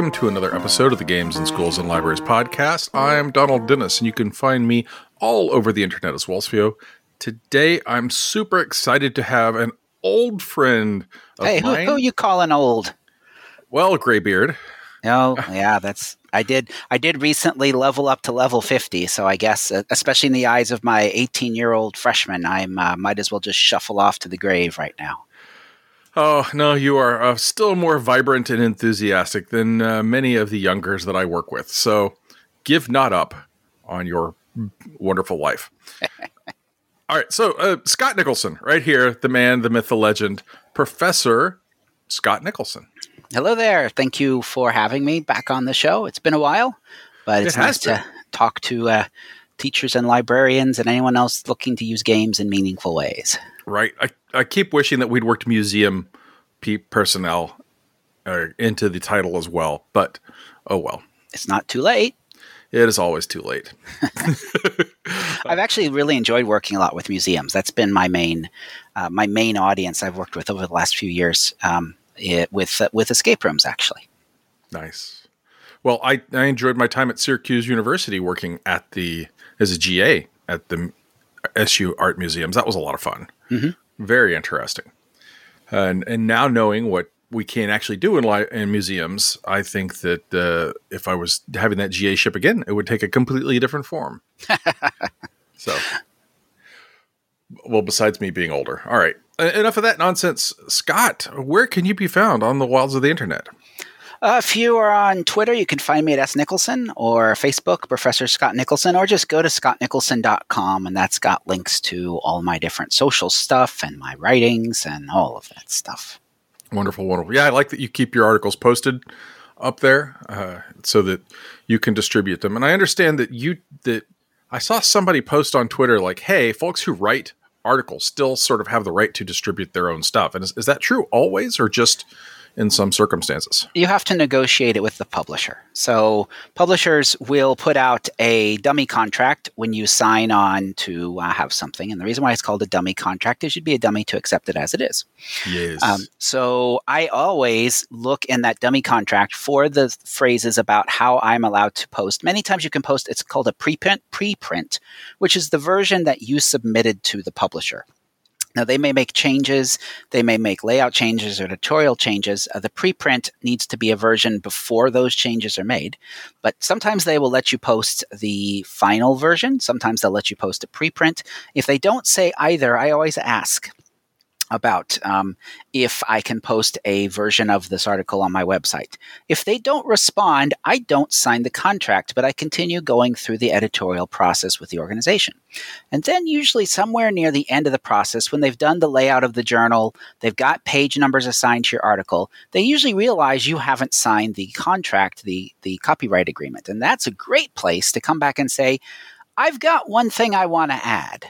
welcome to another episode of the Games in Schools and Libraries podcast. I'm Donald Dennis, and you can find me all over the internet as. So today, I'm super excited to have an old friend of Hey, who, who you calling old? well, Graybeard. Oh, yeah, that's I did. I did recently level up to level fifty, so I guess, uh, especially in the eyes of my eighteen-year-old freshman, I uh, might as well just shuffle off to the grave right now. Oh, no, you are uh, still more vibrant and enthusiastic than uh, many of the youngers that I work with. So give not up on your wonderful life. All right. So, uh, Scott Nicholson, right here, the man, the myth, the legend, Professor Scott Nicholson. Hello there. Thank you for having me back on the show. It's been a while, but it's It nice to talk to uh, teachers and librarians and anyone else looking to use games in meaningful ways. Right. I, I keep wishing that we'd worked museum pe- personnel uh, into the title as well, but oh well. It's not too late. It is always too late. I've actually really enjoyed working a lot with museums. That's been my main uh, my main audience I've worked with over the last few years um, it, with uh, with escape rooms. Actually, Nice. Well, I, I enjoyed my time at Syracuse University working at the as a GA at the SU Art Museums. That was a lot of fun. Very interesting. And and now knowing what we can actually do in li- in museums, I think that uh, if I was having that GA ship again, it would take a completely different form. so, well, besides me being older, all right. Enough of that nonsense. Scott, where can you be found on the wilds of the internet? Uh, if you are on Twitter, you can find me at S Nicholson or Facebook, Professor Scott Nicholson, or just go to scottnicholson.com and that's got links to all my different social stuff and my writings and all of that stuff. Wonderful, wonderful. Yeah, I like that you keep your articles posted up there uh, so that you can distribute them. And I understand that you that I saw somebody post on Twitter like, "Hey, folks who write articles still sort of have the right to distribute their own stuff." And is, is that true always, or just in some circumstances? you have to negotiate it with the publisher. So publishers will put out a dummy contract when you sign on to uh, have something, and the reason why it's called a dummy contract is you'd be a dummy to accept it as it is. Yes. Um, so I always look in that dummy contract for the phrases about how I'm allowed to post. Many times you can post. It's called a preprint, preprint, which is the version that you submitted to the publisher. Now, they may make changes, they may make layout changes or editorial changes. Uh, the preprint needs to be a version before those changes are made. But sometimes they will let you post the final version, sometimes they'll let you post a preprint. If they don't say either, I always ask about um, if I can post a version of this article on my website. If they don't respond, I don't sign the contract, but I continue going through the editorial process with the organization. And then, usually, somewhere near the end of the process, when they've done the layout of the journal, they've got page numbers assigned to your article, they usually realize you haven't signed the contract, the, the copyright agreement. And that's a great place to come back and say, I've got one thing I want to add.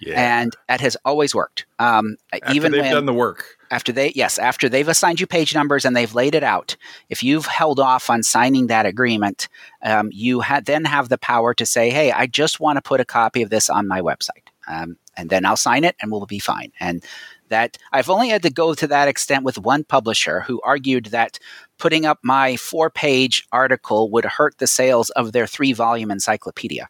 Yeah. And that has always worked. Um, After even they've when done the work. after they yes after they've assigned you page numbers and they've laid it out if you've held off on signing that agreement um, you ha- then have the power to say hey i just want to put a copy of this on my website um, and then i'll sign it and we'll be fine and that i've only had to go to that extent with one publisher who argued that putting up my four page article would hurt the sales of their three volume encyclopedia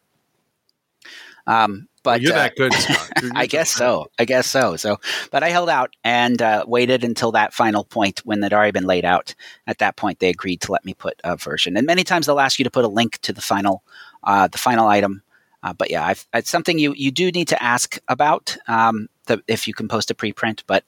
um, but You're uh, that good, Scott. You're- I guess so. I guess so. So, but I held out and uh, waited until that final point when it already been laid out. At that point, they agreed to let me put a version. And many times they'll ask you to put a link to the final, uh, the final item. Uh, but yeah, I've, it's something you you do need to ask about um, the, if you can post a preprint. But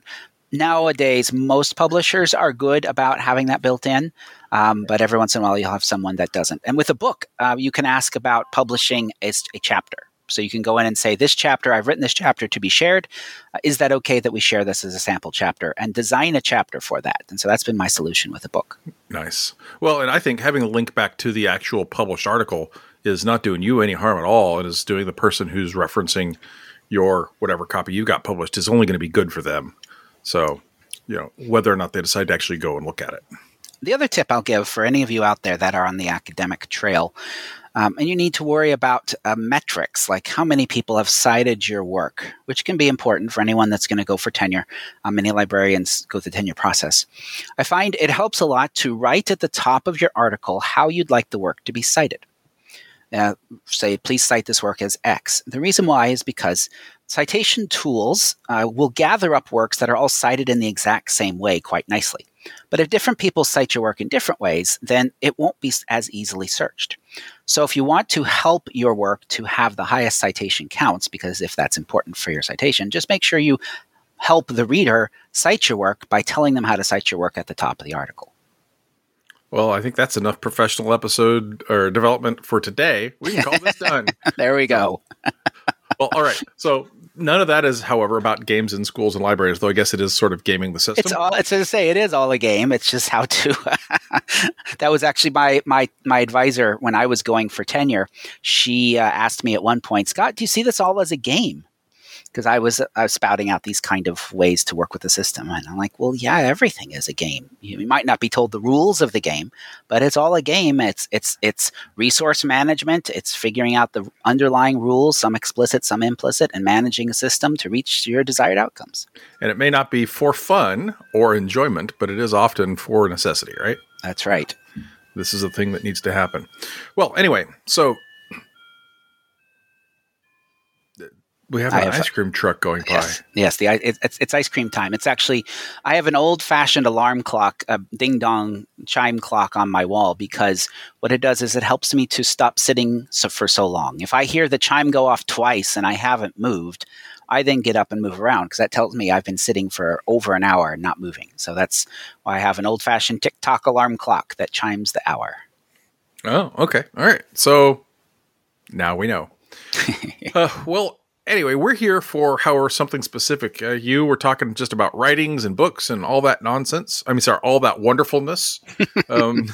nowadays, most publishers are good about having that built in. Um, but every once in a while, you'll have someone that doesn't. And with a book, uh, you can ask about publishing a chapter. So you can go in and say, This chapter, I've written this chapter to be shared. Uh, is that okay that we share this as a sample chapter? And design a chapter for that. And so that's been my solution with the book. Nice. Well, and I think having a link back to the actual published article is not doing you any harm at all. It is doing the person who's referencing your whatever copy you got published is only going to be good for them. So, you know, whether or not they decide to actually go and look at it. The other tip I'll give for any of you out there that are on the academic trail Um, and you need to worry about uh, metrics like how many people have cited your work, which can be important for anyone that's going to go for tenure. Um, many librarians go through the tenure process. I find it helps a lot to write at the top of your article how you'd like the work to be cited. Uh, say, please cite this work as X. The reason why is because citation tools uh, will gather up works that are all cited in the exact same way quite nicely. But if different people cite your work in different ways, then it won't be as easily searched. So if you want to help your work to have the highest citation counts, because if that's important for your citation, just make sure you help the reader cite your work by telling them how to cite your work at the top of the article. Well, I think that's enough professional episode or development for today. We can call this done. there we go. well, all right. So none of that is, however, about games in schools and libraries, though I guess it is sort of gaming the system. It's all. It's to say it is all a game. It's just how to. that was actually my my my advisor when I was going for tenure. She uh, asked me at one point, Scott, do you see this all as a game? Because I was I was spouting out these kind of ways to work with the system, and I'm like, well, yeah, everything is a game. You, might not be told the rules of the game, but it's all a game. It's it's it's resource management. It's figuring out the underlying rules, some explicit, some implicit, and managing a system to reach your desired outcomes. And it may not be for fun or enjoyment, but it is often for necessity, right? That's right. This is a thing that needs to happen. Well, anyway, so We have an have, ice cream truck going by. Yes, the it's, it's ice cream time. It's actually I have an old fashioned alarm clock, a ding dong chime clock on my wall because what it does is it helps me to stop sitting so, for so long. If I hear the chime go off twice and I haven't moved, I then get up and move around because that tells me I've been sitting for over an hour and not moving. So that's why I have an old fashioned tick tock alarm clock that chimes the hour. Oh, okay. All right. So now we know. uh, well, anyway, we're here for however something specific. Uh, you were talking just about writings and books and all that nonsense. I mean, sorry, all that wonderfulness. Um,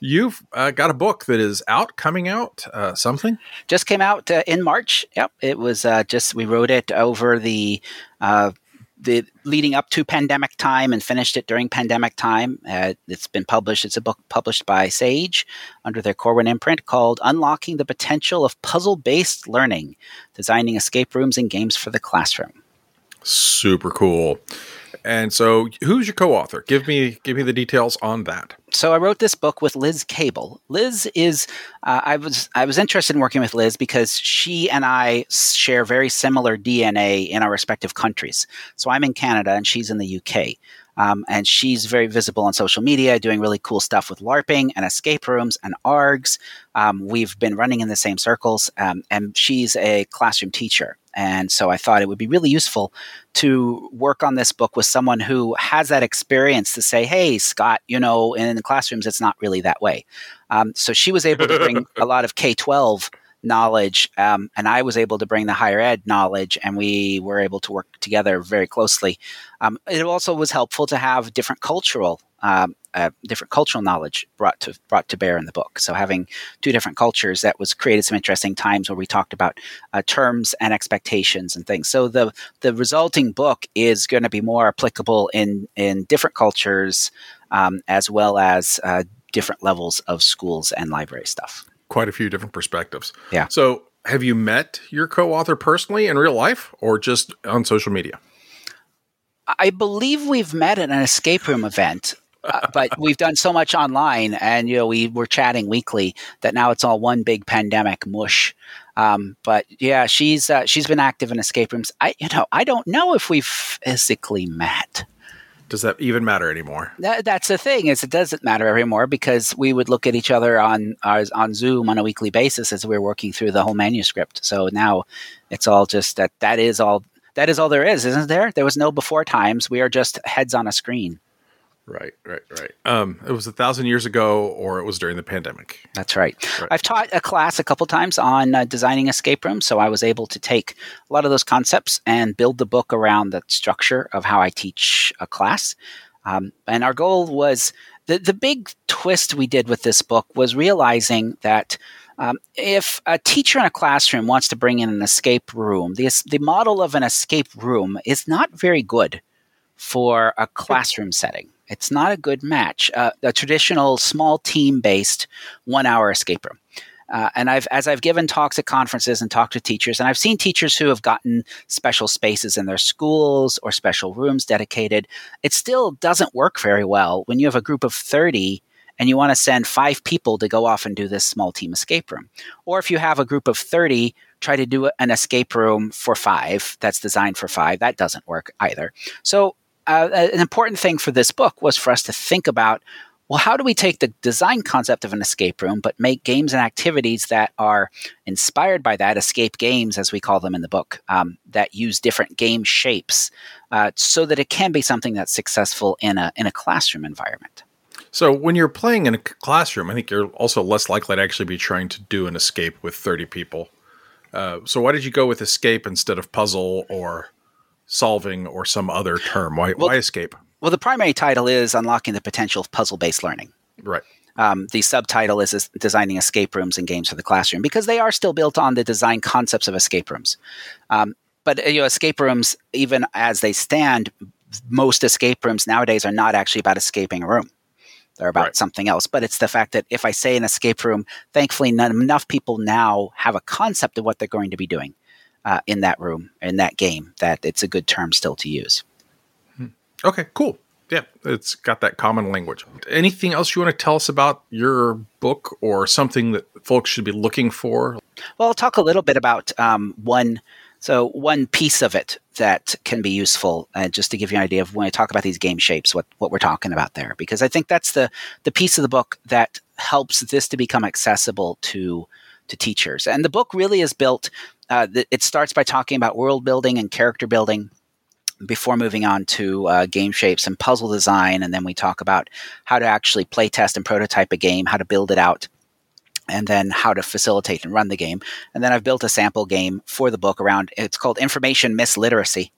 you've uh, got a book that is out, coming out, uh, something just came out uh, in March. Yep, it was uh, just we wrote it over the uh, the leading up to pandemic time and finished it during pandemic time. Uh, it's been published. It's a book published by Sage under their Corwin imprint called "Unlocking the Potential of Puzzle-Based Learning: Designing Escape Rooms and Games for the Classroom." Super cool. And so, who's your co-author? Give me give me the details on that. So I wrote this book with Liz Cable. Liz is uh, I was I was interested in working with Liz because she and I share very similar DNA in our respective countries. So I'm in Canada and she's in the UK. Um, and she's very visible on social media, doing really cool stuff with LARPing and escape rooms and ARGs. Um, we've been running in the same circles, um, and she's a classroom teacher. And so I thought it would be really useful to work on this book with someone who has that experience to say, hey, Scott, you know, in the classrooms, it's not really that way. Um, so she was able to bring a lot of K 12 knowledge, um, and I was able to bring the higher ed knowledge, and we were able to work together very closely. Um, it also was helpful to have different cultural um, uh, different cultural knowledge brought to brought to bear in the book. So having two different cultures that was created some interesting times where we talked about uh, terms and expectations and things. So the the resulting book is going to be more applicable in in different cultures um, as well as uh, different levels of schools and library stuff. Quite a few different perspectives. Yeah. So have you met your co-author personally in real life or just on social media? I believe we've met at an escape room event uh, but we've done so much online, and you know we were chatting weekly that now it's all one big pandemic mush. Um, but yeah, she's uh, she's been active in escape rooms. I you know I don't know if we've physically met. Does that even matter anymore? That, that's the thing is it doesn't matter anymore because we would look at each other on on Zoom on a weekly basis as we are working through the whole manuscript. So now it's all just that that is all that is all there is, isn't there? There was no before times. We are just heads on a screen. Right, right, right. Um, it was a thousand years ago, or it was during the pandemic. That's right. right. I've taught a class a couple times on uh, designing escape rooms, so I was able to take a lot of those concepts and build the book around the structure of how I teach a class. Um, and our goal was the the big twist we did with this book was realizing that. Um, if a teacher in a classroom wants to bring in an escape room, the, the model of an escape room is not very good for a classroom setting. It's not a good match. Uh, a traditional small team based one hour escape room. Uh, and I've, as I've given talks at conferences and talked to teachers, and I've seen teachers who have gotten special spaces in their schools or special rooms dedicated, it still doesn't work very well when you have a group of 30 and you want to send five people to go off and do this small team escape room. Or if you have a group of 30, try to do an escape room for five that's designed for five. That doesn't work either. So, uh, an important thing for this book was for us to think about well, how do we take the design concept of an escape room, but make games and activities that are inspired by that, escape games, as we call them in the book, um, that use different game shapes uh, so that it can be something that's successful in a, in a classroom environment? So, when you're playing in a classroom, I think you're also less likely to actually be trying to do an escape with 30 people. Uh, so, why did you go with escape instead of puzzle or solving or some other term? Why, well, why escape? Well, the primary title is Unlocking the Potential of Puzzle Based Learning. Right. Um, the subtitle is, is, Designing Escape Rooms and Games for the Classroom because they are still built on the design concepts of escape rooms. Um, but you know, escape rooms, even as they stand, most escape rooms nowadays are not actually about escaping a room. They're about right. something else. But it's the fact that if I say an escape room, thankfully, not enough people now have a concept of what they're going to be doing uh, in that room, in that game, that it's a good term still to use. Okay, cool. Yeah, it's got that common language. Anything else you want to tell us about your book or something that folks should be looking for? Well, I'll talk a little bit about um, one. So, one piece of it that can be useful, uh, just to give you an idea of when I talk about these game shapes, what, what we're talking about there, because I think that's the, the piece of the book that helps this to become accessible to, to teachers. And the book really is built, uh, it starts by talking about world building and character building before moving on to uh, game shapes and puzzle design. And then we talk about how to actually play test and prototype a game, how to build it out, and then how to facilitate and run the game. And then I've built a sample game for the book around it's called Information Misliteracy.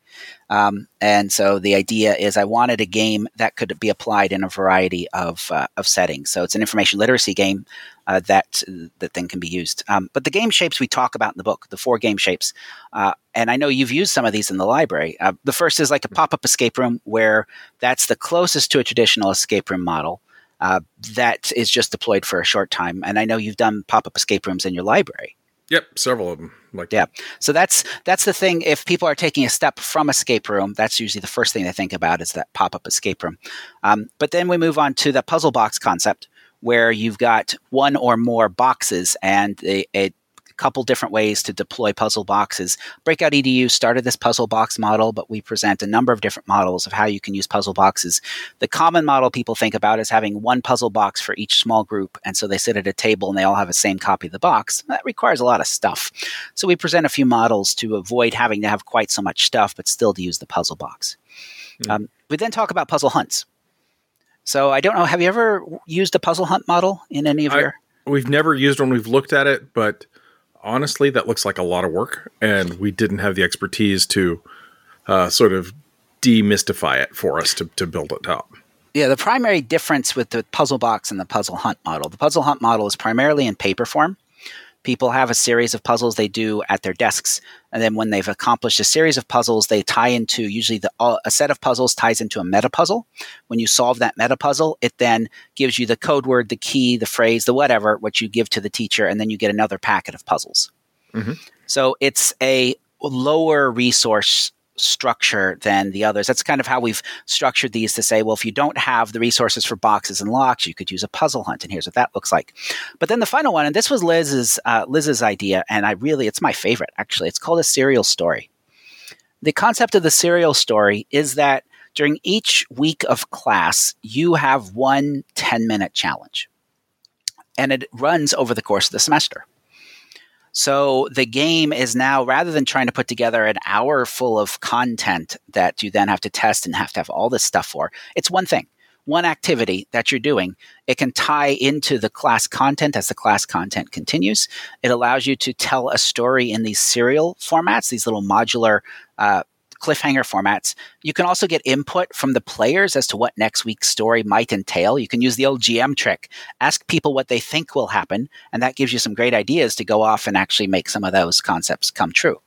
Um, and so the idea is I wanted a game that could be applied in a variety of, uh, of settings. So it's an information literacy game uh, that that then can be used. Um, but the game shapes we talk about in the book, the four game shapes, uh, and I know you've used some of these in the library. Uh, the first is like a pop up escape room, where that's the closest to a traditional escape room model. Uh, that is just deployed for a short time, and I know you've done pop up escape rooms in your library. Yep, several of them. Like yeah, so that's that's the thing. If people are taking a step from escape room, that's usually the first thing they think about is that pop up escape room. Um, but then we move on to the puzzle box concept, where you've got one or more boxes and a, a couple different ways to deploy puzzle boxes. Breakout EDU started this puzzle box model, but we present a number of different models of how you can use puzzle boxes. The common model people think about is having one puzzle box for each small group, and so they sit at a table and they all have the same copy of the box. That requires a lot of stuff. So we present a few models to avoid having to have quite so much stuff, but still to use the puzzle box. Mm. Um, we then talk about puzzle hunts. So I don't know. Have you ever used a puzzle hunt model in any of I, your? We've never used one. We've looked at it, but honestly, that looks like a lot of work, and we didn't have the expertise to uh, sort of demystify it for us to, to build it up. Yeah, the primary difference with the puzzle box and the puzzle hunt model, the puzzle hunt model is primarily in paper form people have a series of puzzles they do at their desks and then when they've accomplished a series of puzzles they tie into usually the uh, a set of puzzles ties into a meta puzzle when you solve that meta puzzle it then gives you the code word the key the phrase the whatever which you give to the teacher and then you get another packet of puzzles mm-hmm. so it's a lower resource structure than the others. That's kind of how we've structured these to say, well, if you don't have the resources for boxes and locks, you could use a puzzle hunt, and here's what that looks like. But then the final one, and this was Liz's uh, Liz's idea, and I really it's my favorite actually. It's called a serial story. The concept of the serial story is that during each week of class, you have one 10 minute challenge. And it runs over the course of the semester. So the game is now, rather than trying to put together an hour full of content that you then have to test and have to have all this stuff for, it's one thing, one activity that you're doing. It can tie into the class content as the class content continues. It allows you to tell a story in these serial formats, these little modular uh, cliffhanger formats. You can also get input from the players as to what next week's story might entail. You can use the old GM trick, ask people what they think will happen, and that gives you some great ideas to go off and actually make some of those concepts come true.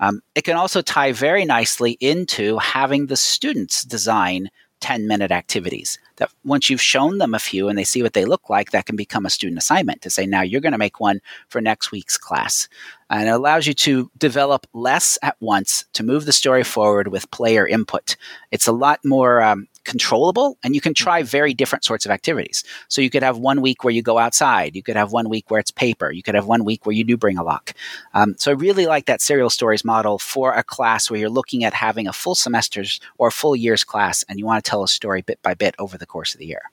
Um, it can also tie very nicely into having the students design 10 minute activities that once you've shown them a few and they see what they look like, that can become a student assignment to say, now you're going to make one for next week's class. And it allows you to develop less at once to move the story forward with player input. It's a lot more um, controllable and you can try very different sorts of activities. So you could have one week where you go outside. You could have one week where it's paper. You could have one week where you do bring a lock. Um, so I really like that serial stories model for a class where you're looking at having a full semester's or full year's class and you want to tell a story bit by bit over the course of the year.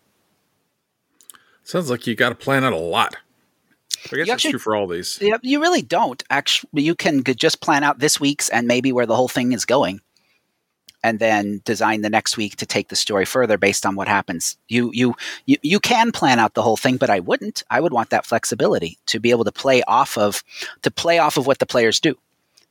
Sounds like you got to plan out a lot. I guess that's true for all these. Yeah, you really don't. Actually, you can just plan out this week's and maybe where the whole thing is going and then design the next week to take the story further based on what happens. You, you you you can plan out the whole thing, but I wouldn't. I would want that flexibility to be able to play off of to play off of what the players do.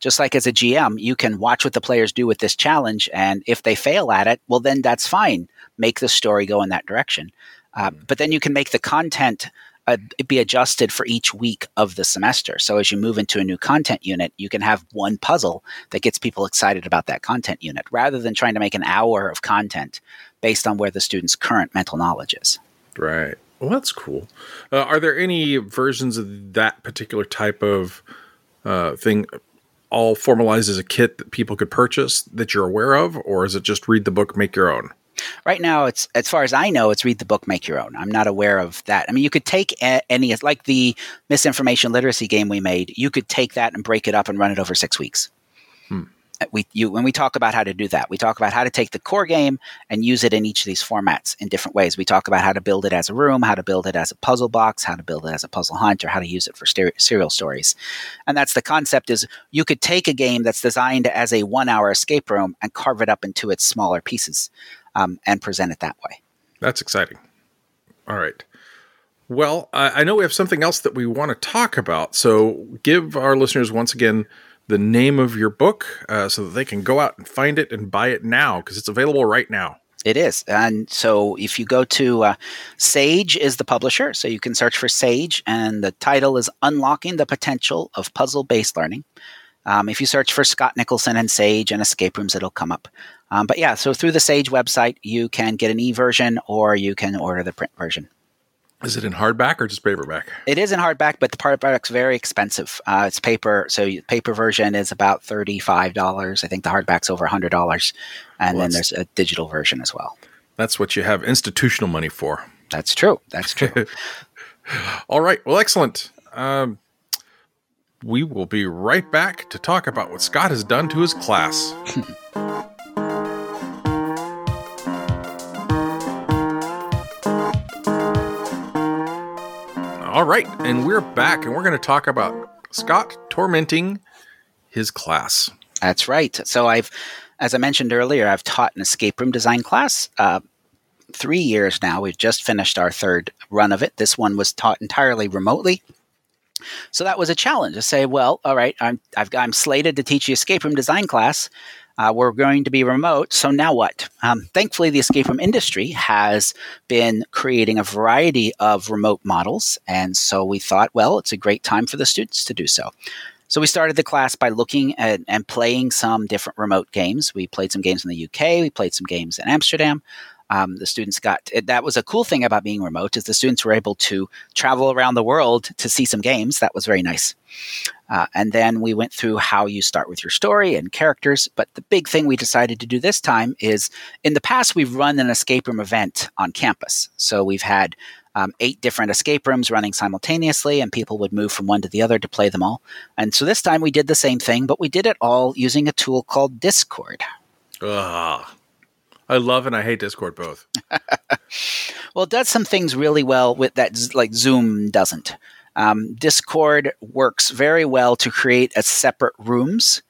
Just like as a GM, you can watch what the players do with this challenge, and if they fail at it, well, then that's fine. Make the story go in that direction. Uh, hmm. but then you can make the content uh, be adjusted for each week of the semester. So as you move into a new content unit, you can have one puzzle that gets people excited about that content unit rather than trying to make an hour of content based on where the student's current mental knowledge is. Right. Well, that's cool. Uh, are there any versions of that particular type of uh, thing all formalized as a kit that people could purchase that you're aware of, or is it just read the book, make your own? Right now, it's as far as I know, it's read the book, make your own. I'm not aware of that. I mean, you could take a, any like the misinformation literacy game we made. You could take that and break it up and run it over six weeks. Hmm. Uh, we you when we talk about how to do that, we talk about how to take the core game and use it in each of these formats in different ways. We talk about how to build it as a room, how to build it as a puzzle box, how to build it as a puzzle hunt, or how to use it for serial stories. And that's the concept: is you could take a game that's designed as a one-hour escape room and carve it up into its smaller pieces um, and present it that way. That's exciting. All right. Well, I know we have something else that we want to talk about. So give our listeners once again the name of your book uh, so that they can go out and find it and buy it now because it's available right now. It is. And so if you go to uh, Sage is the publisher, so you can search for Sage, and the title is Unlocking the Potential of Puzzle Based Learning. Um, if you search for Scott Nicholson and Sage and escape rooms, it'll come up. Um, but yeah, so through the Sage website, you can get an e version or you can order the print version. Is it in hardback or just paperback? It is in hardback, but the paperback's very expensive. Uh, it's paper, so paper version is about thirty five dollars. I think the hardback's over hundred dollars, and well, then there's a digital version as well. That's what you have institutional money for. That's true. That's true. All right. Well, excellent. Um, we will be right back to talk about what Scott has done to his class. All right, and we're back, and we're going to talk about Scott tormenting his class. That's right. So I've, as I mentioned earlier, I've taught an escape room design class. Uh, three years now. We've just finished our third run of it. This one was taught entirely remotely. So that was a challenge to say, well, all right, I'm I've, I'm slated to teach the escape room design class. Uh, we're going to be remote. So now what? Um, thankfully, the escape room industry has been creating a variety of remote models. And so we thought, well, it's a great time for the students to do so. So we started the class by looking at and playing some different remote games. We played some games in the UK, we played some games in Amsterdam. Um, the students got that was a cool thing about being remote is the students were able to travel around the world to see some games. That was very nice. Uh, and then we went through how you start with your story and characters. But the big thing we decided to do this time is in the past, we've run an escape room event on campus. So we've had um, eight different escape rooms running simultaneously, and people would move from one to the other to play them all. And so this time we did the same thing, but we did it all using a tool called Discord. Ugh. I love and I hate Discord both. well, it does some things really well with that, like Zoom doesn't. Um, Discord works very well to create a separate rooms,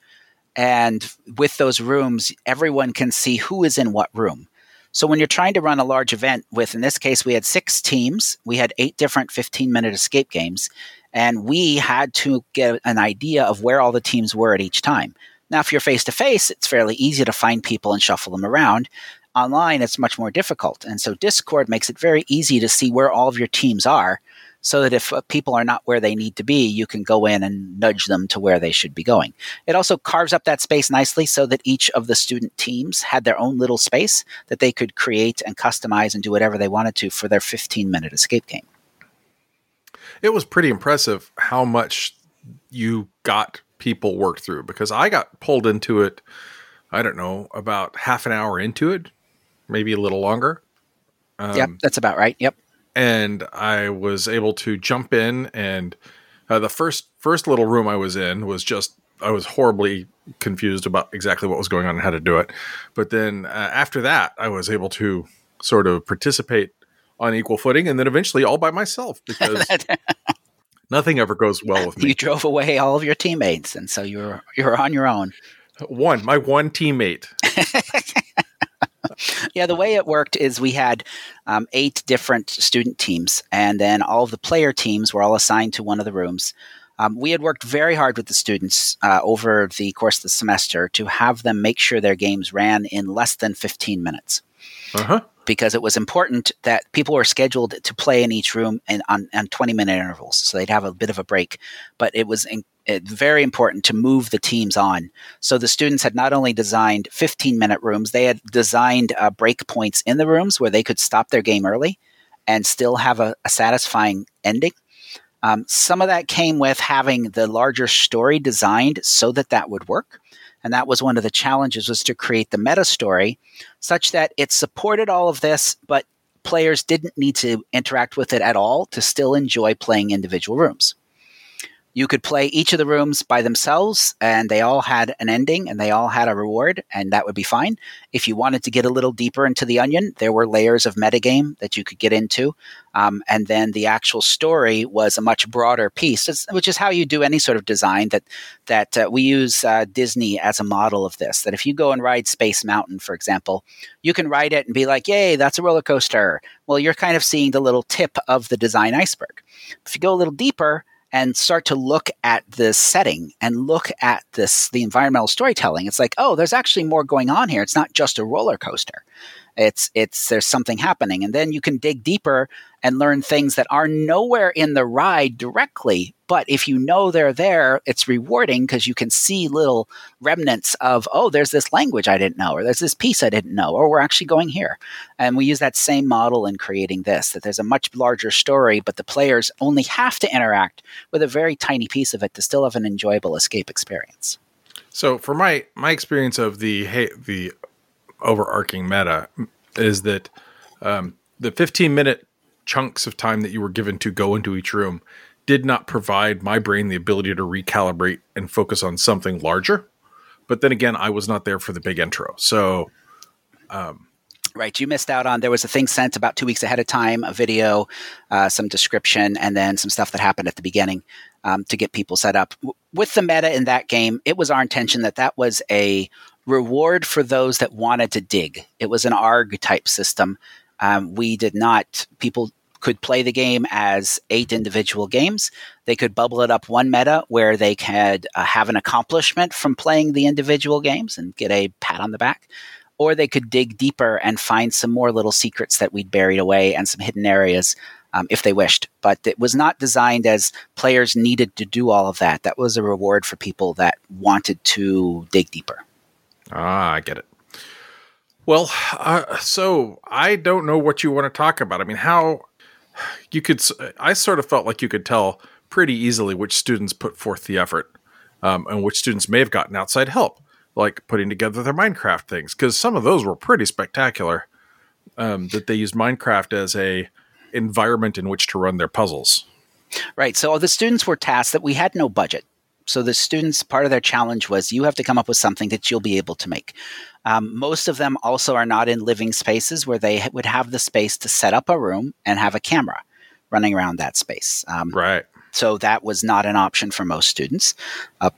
and with those rooms, everyone can see who is in what room. So when you're trying to run a large event with, in this case, we had six teams, we had eight different 15 minute escape games, and we had to get an idea of where all the teams were at each time. Now, if you're face to face, it's fairly easy to find people and shuffle them around. Online, it's much more difficult. And so Discord makes it very easy to see where all of your teams are so that if uh, people are not where they need to be, you can go in and nudge them to where they should be going. It also carves up that space nicely so that each of the student teams had their own little space that they could create and customize and do whatever they wanted to for their 15 minute escape game. It was pretty impressive how much you got people work through because I got pulled into it, I don't know, about half an hour into it, maybe a little longer. Um, yep, that's about right. Yep and I was able to jump in and uh, the first first little room I was in was just I was horribly confused about exactly what was going on and how to do it. But then uh, after that, I was able to sort of participate on equal footing, and then eventually all by myself because nothing ever goes well with me. You drove away all of your teammates, and so you're you're on your own. One, my one teammate. yeah, the way it worked is we had um, eight different student teams, and then all of the player teams were all assigned to one of the rooms. Um, we had worked very hard with the students uh, over the course of the semester to have them make sure their games ran in less than 15 minutes. Uh-huh. Because it was important that people were scheduled to play in each room and on, on 20 minute intervals. So they'd have a bit of a break. But it was in, it, very important to move the teams on. So the students had not only designed 15 minute rooms, they had designed uh, break points in the rooms where they could stop their game early and still have a, a satisfying ending. Um, some of that came with having the larger story designed so that that would work. And that was one of the challenges was to create the meta story such that it supported all of this, but players didn't need to interact with it at all to still enjoy playing individual rooms. You could play each of the rooms by themselves, and they all had an ending and they all had a reward, and that would be fine. If you wanted to get a little deeper into the onion, there were layers of metagame that you could get into. Um, and then the actual story was a much broader piece, which is how you do any sort of design. That that uh, we use uh, Disney as a model of this. That if you go and ride Space Mountain, for example, you can ride it and be like, "Yay, that's a roller coaster." Well, you're kind of seeing the little tip of the design iceberg. If you go a little deeper, and start to look at the setting and look at this the environmental storytelling. It's like oh there's actually more going on here. It's not just a roller coaster. It's it's there's something happening. And then you can dig deeper and learn things that are nowhere in the ride directly but if you know they're there it's rewarding because you can see little remnants of oh there's this language i didn't know or there's this piece i didn't know or we're actually going here. And we use that same model in creating this that there's a much larger story but the players only have to interact with a very tiny piece of it to still have an enjoyable escape experience. So for my my experience of the the overarching meta is that um, the 15 minute chunks of time that you were given to go into each room did not provide my brain the ability to recalibrate and focus on something larger. But then again, I was not there for the big intro. So, um, Right, you missed out on. There was a thing sent about two weeks ahead of time, a video, uh, some description, and then some stuff that happened at the beginning um, to get people set up. With the meta in that game, it was our intention that that was a reward for those that wanted to dig. It was an ARG type system. Um, we did not, people could play the game as eight individual games. They could bubble it up one meta where they could uh, have an accomplishment from playing the individual games and get a pat on the back. Or they could dig deeper and find some more little secrets that we'd buried away and some hidden areas um, if they wished. But it was not designed as players needed to do all of that. That was a reward for people that wanted to dig deeper. Ah, I get it. Well, uh, so I don't know what you want to talk about. I mean, how you could, I sort of felt like you could tell pretty easily which students put forth the effort um, and which students may have gotten outside help, like putting together their Minecraft things, because some of those were pretty spectacular. Um, that they used Minecraft as a environment in which to run their puzzles. Right. So the students were tasked that we had no budget. So the students, part of their challenge was you have to come up with something that you'll be able to make. Um, most of them also are not in living spaces where they would have the space to set up a room and have a camera running around that space. Um, right. So that was not an option for most students. Uh,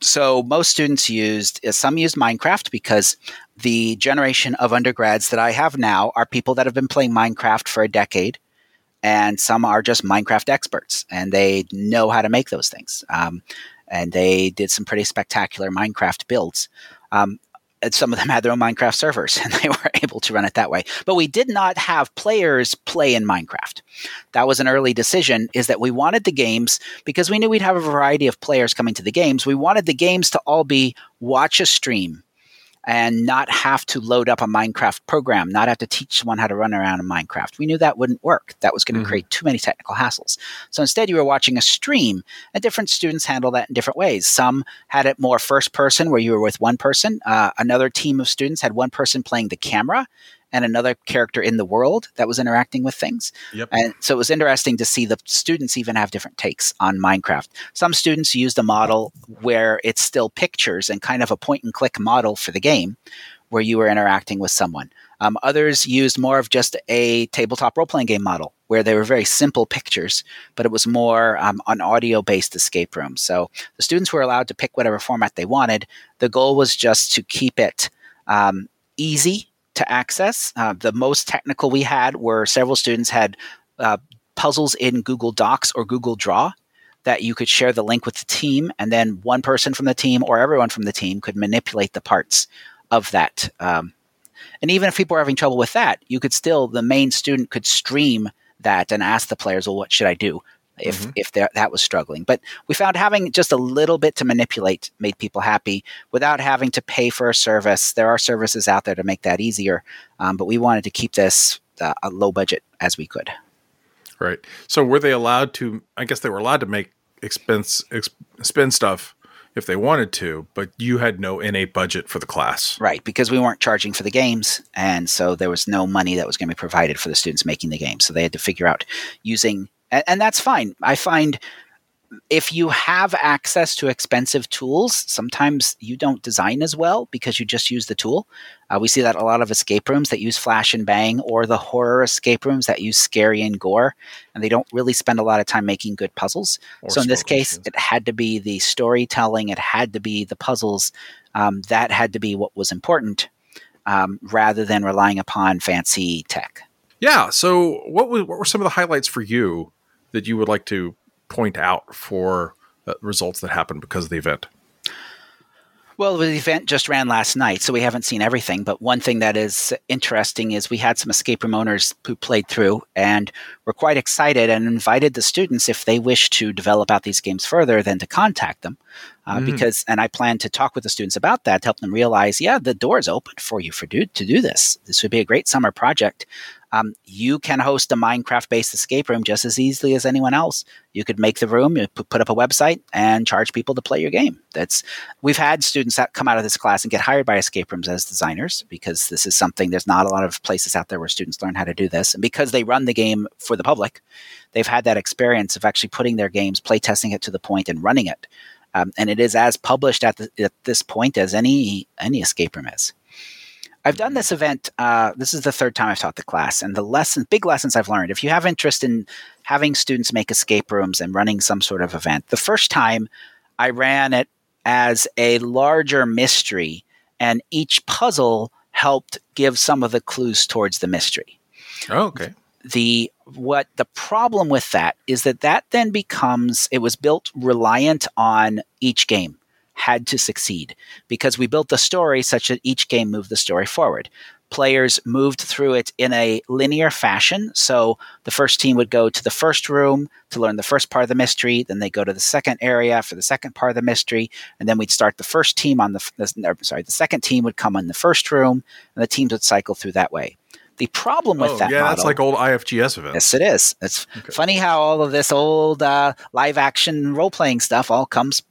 so most students used uh, some used Minecraft because the generation of undergrads that I have now are people that have been playing Minecraft for a decade and some are just Minecraft experts and they know how to make those things. Um, and they did some pretty spectacular Minecraft builds. Um, some of them had their own Minecraft servers and they were able to run it that way. But we did not have players play in Minecraft. That was an early decision is that we wanted the games because we knew we'd have a variety of players coming to the games. We wanted the games to all be watch a stream and not have to load up a Minecraft program, not have to teach someone how to run around in Minecraft. We knew that wouldn't work. That was going to mm-hmm. create too many technical hassles. So instead, you were watching a stream, and different students handle that in different ways. Some had it more first person, where you were with one person. Uh, another team of students had one person playing the camera, and another character in the world that was interacting with things. Yep. And so it was interesting to see the students even have different takes on Minecraft. Some students used a model where it's still pictures and kind of a point and click model for the game where you were interacting with someone. Um, others used more of just a tabletop role playing game model where they were very simple pictures, but it was more um, an audio based escape room. So the students were allowed to pick whatever format they wanted. The goal was just to keep it um, easy to access. Uh, the most technical we had were several students had uh, puzzles in Google Docs or Google Draw that you could share the link with the team, and then one person from the team or everyone from the team could manipulate the parts of that. Um, and even if people were having trouble with that, you could still, the main student could stream that and ask the players, well, what should I do? If mm-hmm. if that was struggling. But we found having just a little bit to manipulate made people happy without having to pay for a service. There are services out there to make that easier, um, but we wanted to keep this uh, a low budget as we could. Right. So were they allowed to? I guess they were allowed to make expense exp, spend stuff if they wanted to, but you had no innate budget for the class. Right, because we weren't charging for the games, and so there was no money that was going to be provided for the students making the game. So they had to figure out using and, and that's fine. I find if you have access to expensive tools, sometimes you don't design as well because you just use the tool. Uh, we see that a lot of escape rooms that use flash and bang, or the horror escape rooms that use scary and gore, and they don't really spend a lot of time making good puzzles. Or so in this case, it had to be the storytelling, it had to be the puzzles. Um, that had to be what was important, um, rather than relying upon fancy tech. Yeah. So, what, was, what were some of the highlights for you that you would like to point out for uh, results that happened because of the event? Well, the event just ran last night, so we haven't seen everything. But one thing that is interesting is we had some escape room owners who played through and were quite excited and invited the students, if they wish to develop out these games further, then to contact them. Uh, mm. Because, and I plan to talk with the students about that to help them realize, yeah, the door is open for you for do, to do this. This would be a great summer project um, you can host a Minecraft based escape room just as easily as anyone else. You could make the room, you put up a website, and charge people to play your game. That's we've had students that come out of this class and get hired by escape rooms as designers because this is something. There's not a lot of places out there where students learn how to do this, and because they run the game for the public, they've had that experience of actually putting their games, play testing it to the point, and running it. Um, and it is as published at, the, at this point as any any escape room is. I've done this event. Uh, this is the third time I've taught the class, and the lesson, big lessons I've learned. If you have interest in having students make escape rooms and running some sort of event, the first time I ran it as a larger mystery, and each puzzle helped give some of the clues towards the mystery. Oh, okay. The what the problem with that is that that then becomes it was built reliant on each game had to succeed because we built the story such that each game moved the story forward. Players moved through it in a linear fashion. So the first team would go to the first room to learn the first part of the mystery. Then they go to the second area for the second part of the mystery. And then we'd start the first team on the, the sorry, the second team would come in the first room and the teams would cycle through that way. The problem with oh, that yeah, model, that's like old IFGS events. Yes, it is. It's okay. funny how all of this old uh, live action role playing stuff all comes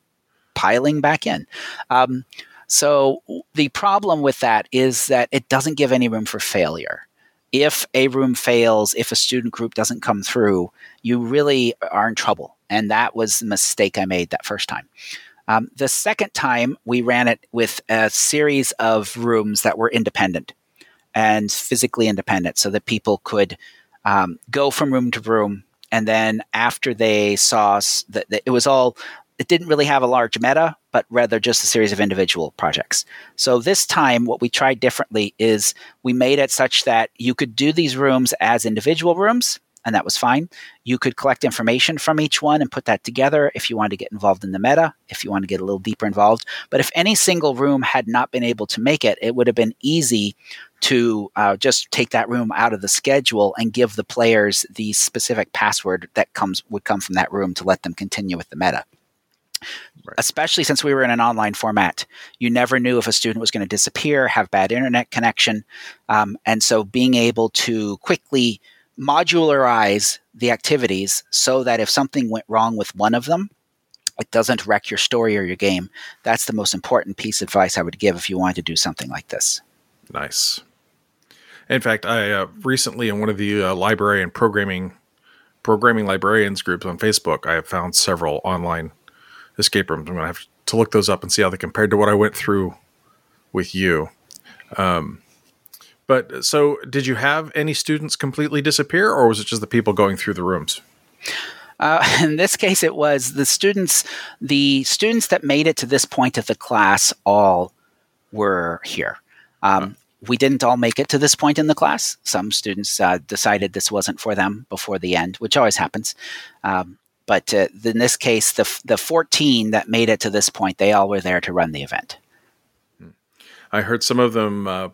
piling back in. Um, so the problem with that is that it doesn't give any room for failure. If a room fails, if a student group doesn't come through, you really are in trouble. And that was the mistake I made that first time. Um, the second time, we ran it with a series of rooms that were independent and physically independent so that people could um, go from room to room. And then after they saw that, it was all it didn't really have a large meta, but rather just a series of individual projects. So this time, what we tried differently is we made it such that you could do these rooms as individual rooms, and that was fine. You could collect information from each one and put that together if you wanted to get involved in the meta, if you want to get a little deeper involved. But if any single room had not been able to make it, it would have been easy to uh, just take that room out of the schedule and give the players the specific password that comes would come from that room to let them continue with the meta. Right. Especially since we were in an online format, you never knew if a student was going to disappear, have bad internet connection, um, and so being able to quickly modularize the activities so that if something went wrong with one of them, it doesn't wreck your story or your game. That's the most important piece of advice I would give if you wanted to do something like this. Nice. In fact, I uh, recently in one of the uh, library and programming programming librarians groups on Facebook, I have found several online escape rooms. I'm going to have to look those up and see how they compared to what I went through with you. Um, but so, did you have any students completely disappear, or was it just the people going through the rooms? Uh, in this case, it was the students. The students that made it to this point of the class all were here. Um, we didn't all make it to this point in the class. Some students uh, decided this wasn't for them before the end, which always happens. Um, but uh, in this case, the the 14 that made it to this point, they all were there to run the event. Hmm. I heard some of them uh,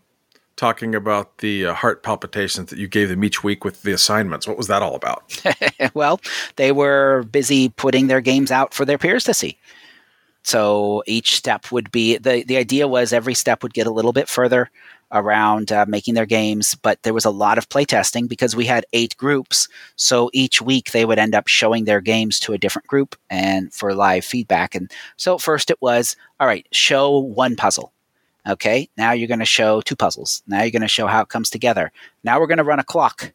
talking about the uh, heart palpitations that you gave them each week with the assignments. What was that all about? well, they were busy putting their games out for their peers to see. So each step would be the the idea was every step would get a little bit further around uh, making their games, but there was a lot of playtesting because we had eight groups. So each week they would end up showing their games to a different group and for live feedback. And so first it was, all right, show one puzzle. Okay, now you're going to show two puzzles. Now you're going to show how it comes together. Now we're going to run a clock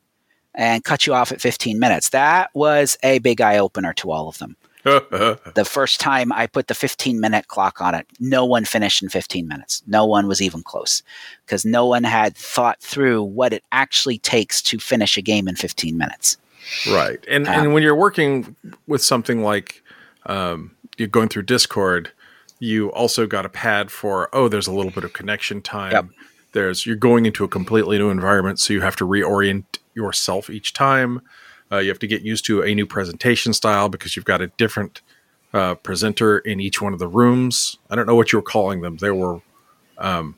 and cut you off at 15 minutes. That was a big eye opener to all of them. the first time I put the 15 minute clock on it, no one finished in 15 minutes. No one was even close because no one had thought through what it actually takes to finish a game in 15 minutes. Right. And, um, and when you're working with something like um, you're going through Discord, you also got a pad for, oh, there's a little bit of connection time. Yep. There's you're going into a completely new environment, so you have to reorient yourself each time. Uh, you have to get used to a new presentation style because you've got a different uh, presenter in each one of the rooms. I don't know what you were calling them. There were um,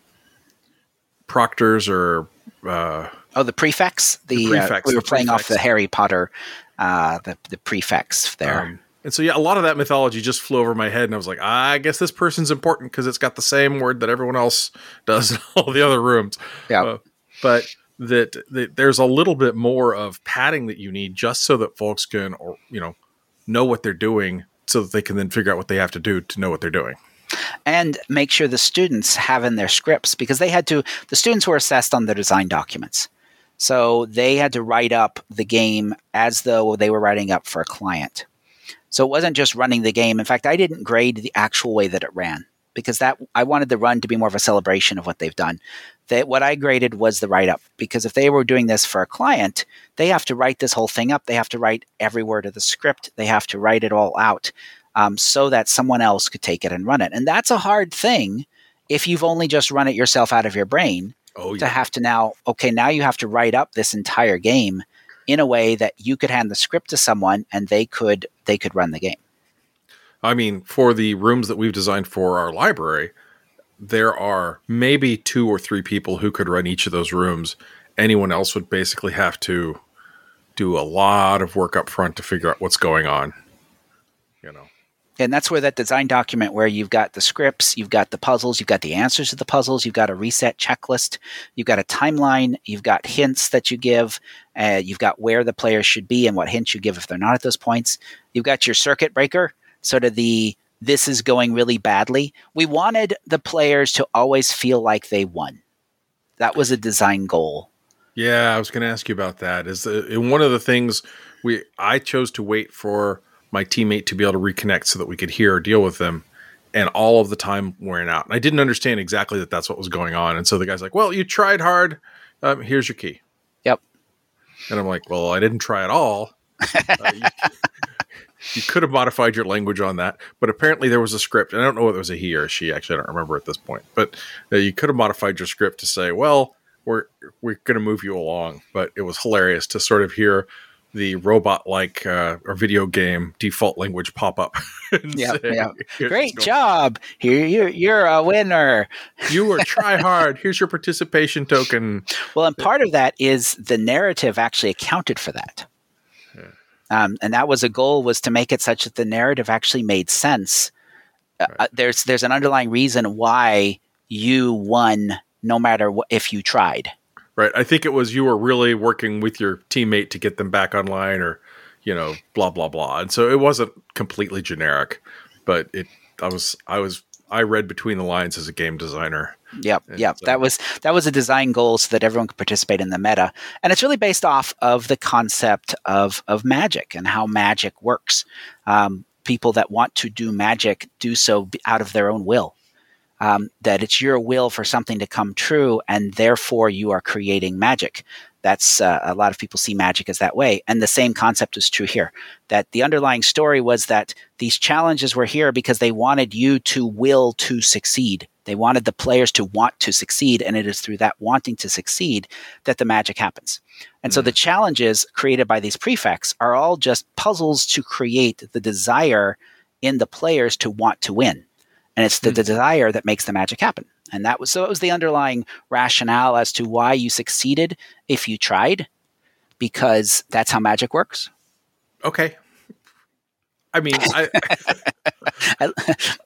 proctors or uh, oh, the prefects. The, the uh, prefects, we were playing prefects. off the Harry Potter, uh, the the prefects there. Um, and so yeah, a lot of that mythology just flew over my head, and I was like, I guess this person's important because it's got the same word that everyone else does in all the other rooms. Yeah, uh, but that, that there's a little bit more of padding that you need just so that folks can or you know know what they're doing so that they can then figure out what they have to do to know what they're doing. And make sure the students have in their scripts because they had to the students were assessed on their design documents. So they had to write up the game as though they were writing up for a client so it wasn't just running the game in fact i didn't grade the actual way that it ran because that I wanted the run to be more of a celebration of what they've done that what I graded was the write up because if they were doing this for a client, they have to write this whole thing up. They have to write every word of the script. They have to write it all out um, so that someone else could take it and run it. And that's a hard thing if you've only just run it yourself out of your brain. Oh, yeah. To have to now, okay, now you have to write up this entire game in a way that you could hand the script to someone and they could they could run the game. I mean, for the rooms that we've designed for our library, there are maybe two or three people who could run each of those rooms. Anyone else would basically have to do a lot of work up front to figure out what's going on. You know. And that's where that design document where you've got the scripts, you've got the puzzles, you've got the answers to the puzzles, you've got a reset checklist, you've got a timeline, you've got hints that you give, uh, you've got where the players should be and what hints you give if they're not at those points. You've got your circuit breaker, sort of the this is going really badly. We wanted the players to always feel like they won. That was a design goal. Yeah, I was going to ask you about that. Is the, one of the things we I chose to wait for my teammate to be able to reconnect so that we could hear or deal with them, and all of the time wearing out. And I didn't understand exactly that that's what was going on. And so the guy's like, "Well, you tried hard. Um, here's your key." Yep. And I'm like, "Well, I didn't try at all." Uh, you, you could have modified your language on that, but apparently there was a script. And I don't know whether it was a he or a she. Actually, I don't remember at this point. But uh, you could have modified your script to say, "Well, we're we're going to move you along." But it was hilarious to sort of hear the robot like uh, or video game default language pop up. yeah, yeah. Great job. Here you're you're a winner. you were try hard. Here's your participation token. Well, and part of that is the narrative actually accounted for that. Um, and that was a goal was to make it such that the narrative actually made sense. Uh, right. Uh, there's there's an underlying reason why you won no matter what if you tried. Right. I think it was you were really working with your teammate to get them back online or, you know, blah blah blah. And so it wasn't completely generic, but it I was I was I read between the lines as a game designer. Yep, yep. So. That was that was a design goal so that everyone could participate in the meta, and it's really based off of the concept of of magic and how magic works. Um, people that want to do magic do so out of their own will um, that it's your will for something to come true, and therefore you are creating magic. That's uh, a lot of people see magic as that way. And the same concept is true here that the underlying story was that these challenges were here because they wanted you to will to succeed. They wanted the players to want to succeed. And it is through that wanting to succeed that the magic happens. And mm. so the challenges created by these prefects are all just puzzles to create the desire in the players to want to win and it's the, mm-hmm. the desire that makes the magic happen. And that was so it was the underlying rationale as to why you succeeded if you tried because that's how magic works. Okay. I mean I, at,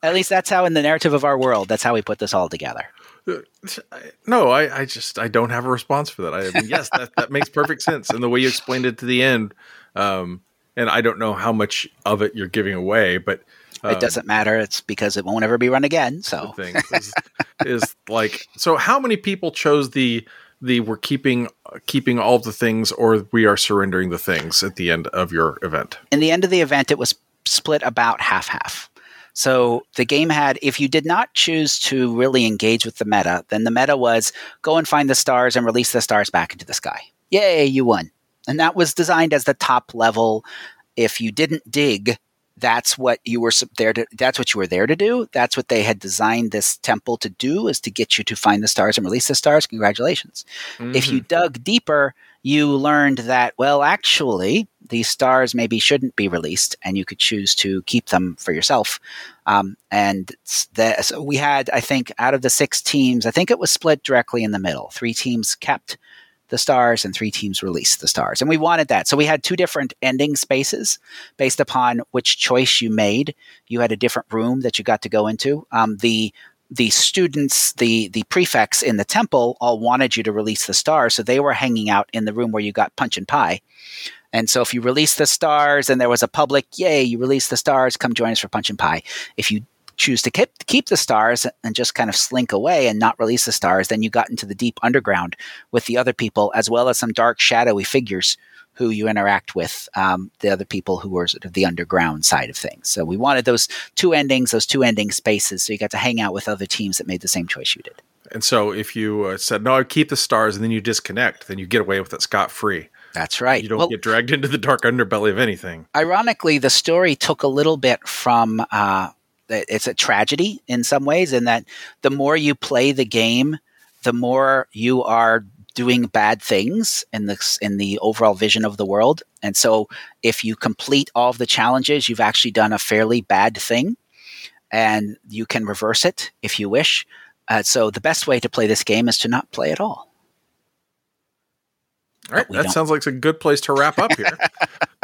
at, least that's how in the narrative of our world that's how we put this all together. No I, I just i don't have a response for that. I mean yes that, that makes perfect sense and the way you explained it to the end. Um, and i don't know how much of it you're giving away but it um, doesn't matter. It's because it won't ever be run again. So thing is, is, like so. How many people chose the the we're keeping keeping all the things, or we are surrendering the things at the end of your event? In the end of the event, it was split about half half. So the game had, if you did not choose to really engage with the meta, then the meta was go and find the stars and release the stars back into the sky. Yay, you won. And that was designed as the top level. If you didn't dig, that's what you were there to that's what you were there to do that's what they had designed this temple to do is to get you to find the stars and release the stars congratulations mm-hmm. if you mm-hmm. dug deeper you learned that well actually these stars maybe shouldn't be released and you could choose to keep them for yourself um, and the, so we had i think out of the six teams i think it was split directly in the middle three teams kept the stars and three teams released the stars. And we wanted that. So we had two different ending spaces based upon which choice you made. You had a different room that you got to go into. Um, the the students, the the prefects in the temple all wanted you to release the stars, so they were hanging out in the room where you got punch and pie. And so if you release the stars and there was a public, yay, you release the stars, come join us for punch and pie. If you choose to keep, keep the stars and just kind of slink away and not release the stars, then you got into the deep underground with the other people, as well as some dark, shadowy figures who you interact with, um, the other people who were sort of the underground side of things. So we wanted those two endings, those two ending spaces, so you got to hang out with other teams that made the same choice you did. And so if you uh, said, no, I keep the stars, and then you disconnect, then you get away with it scot free. That's right. You don't well, get dragged into the dark underbelly of anything. Ironically, the story took a little bit from uh, it's a tragedy in some ways in that the more you play the game, the more you are doing bad things in the in the overall vision of the world. And so, if you complete all of the challenges, you've actually done a fairly bad thing, and you can reverse it if you wish. Uh, so, the best way to play this game is to not play at all. All right, that don't. sounds like a good place to wrap up here.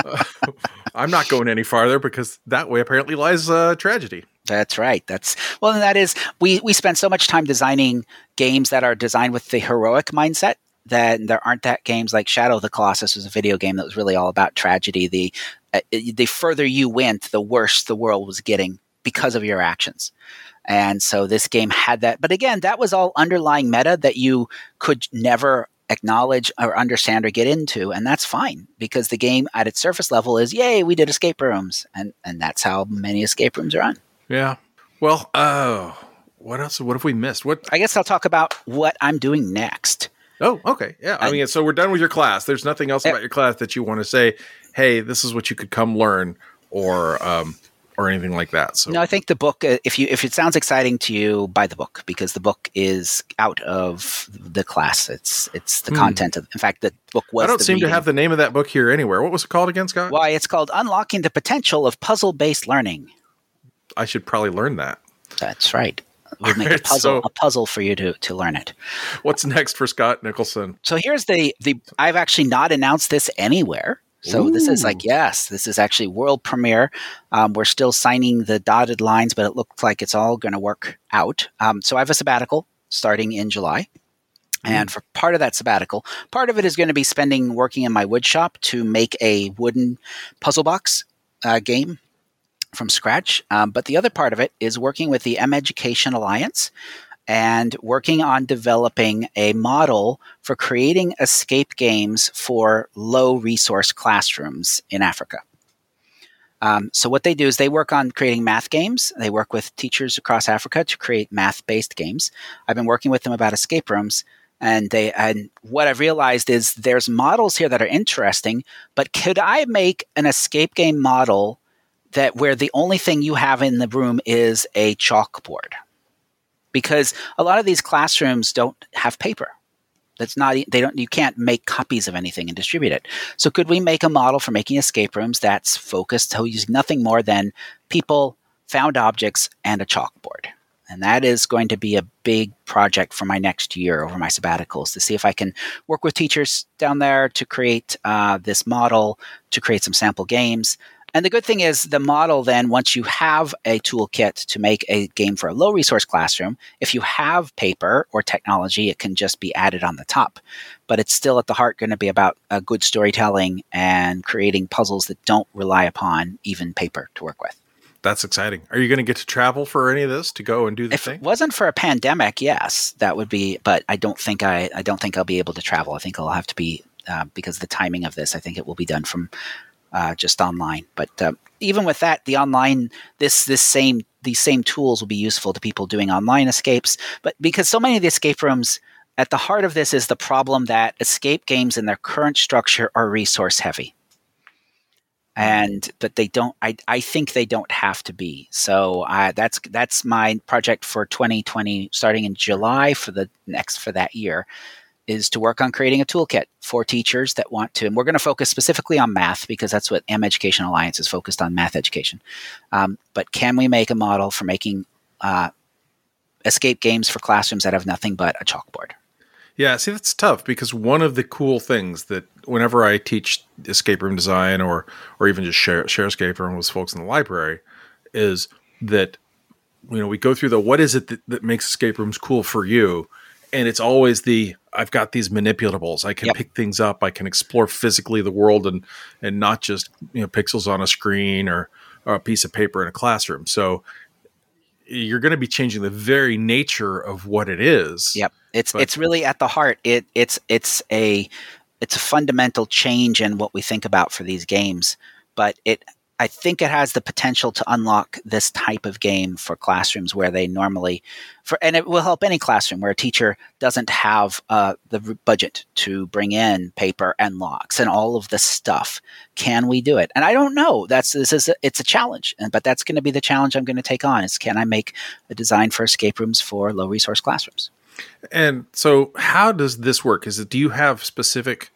uh, I'm not going any farther because that way apparently lies uh, tragedy. That's right. That's well, and that is we we spend so much time designing games that are designed with the heroic mindset that there aren't that games like Shadow of the Colossus was a video game that was really all about tragedy. The uh, the further you went, the worse the world was getting because of your actions. And so this game had that. But again, that was all underlying meta that you could never acknowledge or understand or get into and that's fine because the game at its surface level is yay we did escape rooms and and that's how many escape rooms are on. Yeah. Well uh what else what have we missed? What i guess i'll talk about what i'm doing next. Oh okay. Yeah i, I mean so we're done with your class. There's nothing else about your class that you want to say hey this is what you could come learn or um or anything like that. So no, I think the book. Uh, if you if it sounds exciting to you, buy the book because the book is out of the class. It's it's the hmm. content of. In fact, the book was. I don't seem reading. to have the name of that book here anywhere. What was it called again, Scott? Why it's called Unlocking the Potential of Puzzle Based Learning. I should probably learn that. That's right. We'll make right, a puzzle so, a puzzle for you to to learn it. What's next for Scott Nicholson? So here's the the I've actually not announced this anywhere. So Ooh. this is like yes, this is actually world premiere. Um, we're still signing the dotted lines, but it looks like it's all going to work out. Um, so I have a sabbatical starting in July. And for part of that sabbatical, part of it is going to be spending working in my wood shop to make a wooden puzzle box uh, game from scratch. Um, but the other part of it is working with the M Education Alliance and working on developing a model for creating escape games for low resource classrooms in Africa. Um, so, what they do is they work on creating math games. They work with teachers across Africa to create math based games. I've been working with them about escape rooms. And they and what I've realized is there's models here that are interesting, but could I make an escape game model that where the only thing you have in the room is a chalkboard because a lot of these classrooms don't have paper. That's not they don't you can't make copies of anything and distribute it. So could we make a model for making escape rooms that's focused to using nothing more than people found objects and a chalkboard? And that is going to be a big project for my next year over my sabbaticals to see if I can work with teachers down there to create uh, this model, to create some sample games, and the good thing is the model then, once you have a toolkit to make a game for a low resource classroom, if you have paper or technology, it can just be added on the top. But it's still at the heart going to be about a good storytelling and creating puzzles that don't rely upon even paper to work with. That's exciting. Are you going to get to travel for any of this to go and do the if thing? If it wasn't for a pandemic, yes, that would be. But I don't think I. I don't think I'll be able to travel. I think I'll have to be uh, because the timing of this. I think it will be done from uh, just online. But uh, even with that, the online this this same these same tools will be useful to people doing online escapes. But because so many of the escape rooms at the heart of this is the problem that escape games in their current structure are resource heavy. And but they don't. I, I think they don't have to be. So that's that's my project for 2020, starting in July for the next for that year is to work on creating a toolkit for teachers that want to, and we're going to focus specifically on math because that's what M Education Alliance is focused on math education. Um, but can we make a model for making uh, escape games for classrooms that have nothing but a chalkboard? Yeah, see, that's tough because one of the cool things that whenever I teach escape room design or or even just share, share escape room with folks in the library is that you know we go through the what is it that, that makes escape rooms cool for you and it's always the I've got these manipulatables. I can yep. pick things up. I can explore physically the world and and not just you know pixels on a screen or, or a piece of paper in a classroom. So you're going to be changing the very nature of what it is. Yep, it's but, it's really at the heart. It it's it's a it's a fundamental change in what we think about for these games, but it I think it has the potential to unlock this type of game for classrooms where they normally, for and it will help any classroom where a teacher doesn't have uh, the budget to bring in paper and locks and all of this stuff. Can we do it? And I don't know. That's this is a, it's a challenge, and but that's going to be the challenge I'm going to take on. Is can I make a design for escape rooms for low resource classrooms? And so, how does this work? Is it do you have specific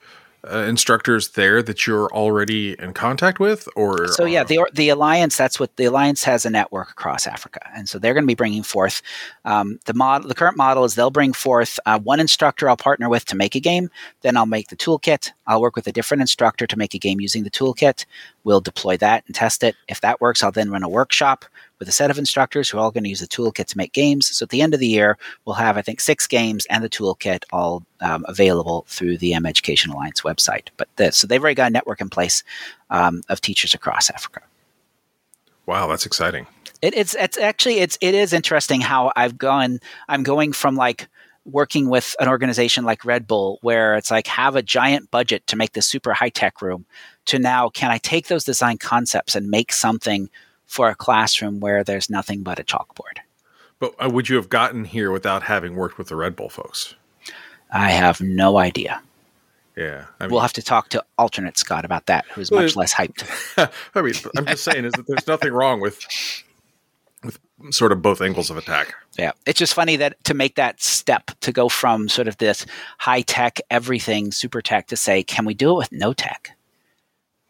uh, instructors there that you're already in contact with or so yeah the the alliance that's what the alliance has a network across africa and so they're going to be bringing forth um, the model the current model is they'll bring forth uh, one instructor i'll partner with to make a game then i'll make the toolkit i'll work with a different instructor to make a game using the toolkit we'll deploy that and test it if that works i'll then run a workshop with a set of instructors who are all going to use the toolkit to make games. So at the end of the year, we'll have, I think, six games and the toolkit all um, available through the M Education Alliance website. But this, so they've already got a network in place um, of teachers across Africa. Wow, that's exciting. It, it's it's actually it's it is interesting how I've gone. I'm going from like working with an organization like Red Bull, where it's like have a giant budget to make this super high tech room, to now can I take those design concepts and make something for a classroom where there's nothing but a chalkboard. But uh, would you have gotten here without having worked with the Red Bull folks? I have no idea. Yeah, I mean, we'll have to talk to alternate Scott about that, who's Well, much less hyped. I mean, I'm just saying is that there's nothing wrong with with sort of both angles of attack. Yeah, it's just funny that to make that step to go from sort of this high tech everything super tech to say, can we do it with no tech?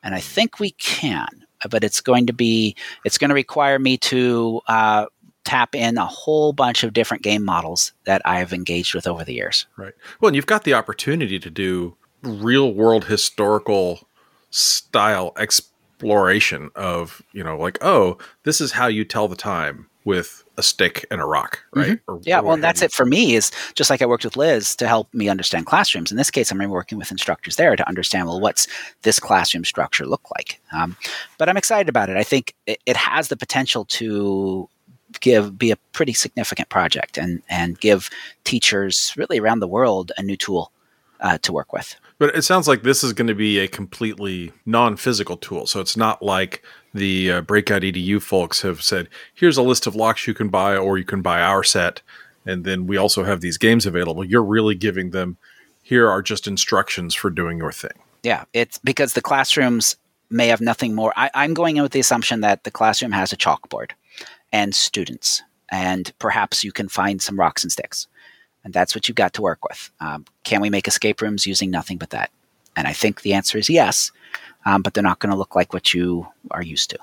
And I think we can, but it's going to be it's going to require me to uh, tap in a whole bunch of different game models that I've engaged with over the years. Right. Well, and you've got the opportunity to do real world historical style exploration of, you know, like, oh, this is how you tell the time with a stick and a rock, right? Or- Yeah, or well, that's it for me. Is just like I worked with Liz to help me understand classrooms. In this case, I'm working with instructors there to understand well, what's this classroom structure look like? Um, but I'm excited about it. I think it, it has the potential to give be a pretty significant project and and give teachers really around the world a new tool uh, to work with. But it sounds like this is going to be a completely non-physical tool. So it's not like the uh, Breakout EDU folks have said, "Here's a list of locks you can buy, or you can buy our set, and then we also have these games available." You're really giving them, "Here are just instructions for doing your thing." Yeah, it's because the classrooms may have nothing more. I, I'm going in with the assumption that the classroom has a chalkboard and students, and perhaps you can find some rocks and sticks. And that's what you've got to work with. Um, can we make escape rooms using nothing but that? And I think the answer is yes, um, but they're not going to look like what you are used to.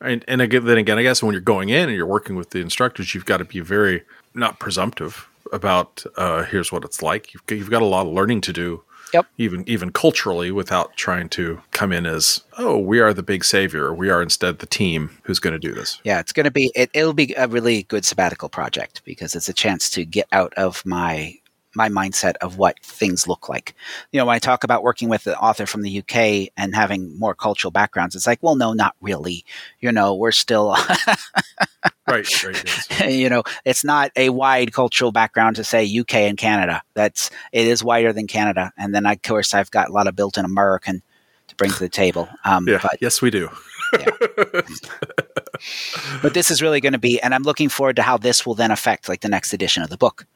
And, and again, then again, I guess when you're going in and you're working with the instructors, you've got to be very not presumptive about uh, here's what it's like. You've, you've got a lot of learning to do, Yep. even even culturally, without trying to come in as oh we are the big savior. We are instead the team who's going to do this. Yeah, it's going to be it, it'll be a really good sabbatical project because it's a chance to get out of my my mindset of what things look like. You know, when I talk about working with the author from the UK and having more cultural backgrounds, it's like, well, no, not really. You know, we're still, Right, right. yes. you know, it's not a wide cultural background to say UK and Canada. That's it is wider than Canada, and then of course I've got a lot of built-in American to bring to the table. Um, Yeah, but yes, we do. but this is really going to be and i'm looking forward to how this will then affect like the next edition of the book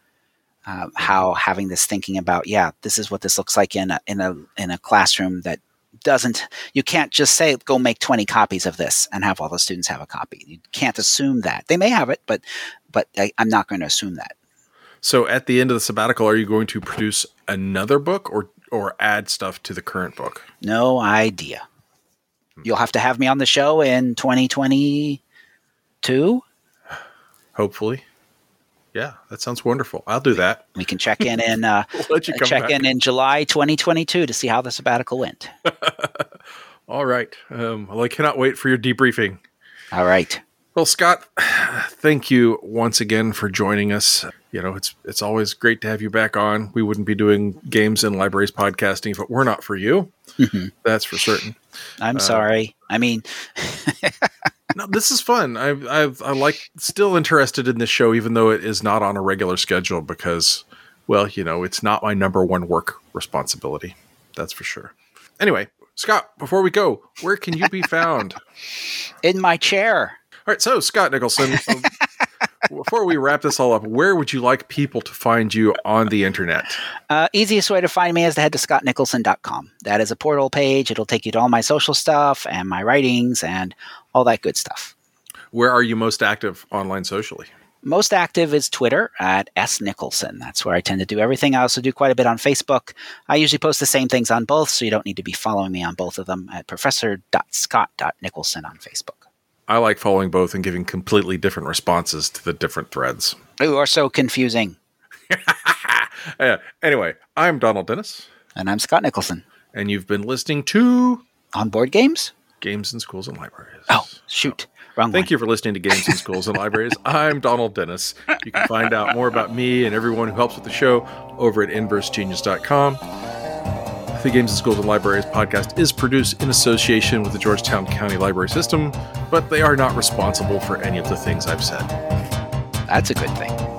um, how having this thinking about yeah this is what this looks like in a in a in a classroom that doesn't you can't just say go make 20 copies of this and have all the students have a copy. You can't assume that. They may have it but but I, i'm not going to assume that. So at the end of the sabbatical, are you going to produce another book or or add stuff to the current book? no idea. You'll have to have me on the show in 2022 Hopefully. Yeah, that sounds wonderful. I'll do that. we can check in in uh, We'll you check back. in in july 2022 to see how the sabbatical went All right. Um, well, I cannot wait for your debriefing. all right Well, Scott, thank you once again for joining us. You know, it's it's always great to have you back on. We wouldn't be doing games and libraries podcasting if it were not for you. Mhm. That's for certain. I'm sorry. I mean, No, this is fun. I I I like still interested in this show, even though it is not on a regular schedule because, well, you know, it's not my number one work responsibility. That's for sure. Anyway, Scott, before we go, where can you be found? in my chair. All right, so Scott Nicholson, before we wrap this all up, where would you like people to find you on the internet? Uh, easiest way to find me is to head to scottnicholson.com. That is a portal page. It'll take you to all my social stuff and my writings and all that good stuff. Where are you most active online socially? Most active is Twitter at S Nicholson. That's where I tend to do everything. I also do quite a bit on Facebook. I usually post the same things on both, so you don't need to be following me on both of them at professor.scott.nicholson on Facebook. I like following both and giving completely different responses to the different threads. You are so confusing. Uh, anyway, I'm Donald Dennis, And I'm Scott Nicholson. and you've been listening to On board games? Games in Schools and Libraries. Oh, shoot. Wrong Thank one. you for listening to Games in Schools and Libraries. I'm Donald Dennis. You can find out more about me and everyone who helps with the show over at inversegenius.com. The Games in Schools and Libraries podcast is produced in association with the Georgetown County Library System, but they are not responsible for any of the things I've said. That's a good thing.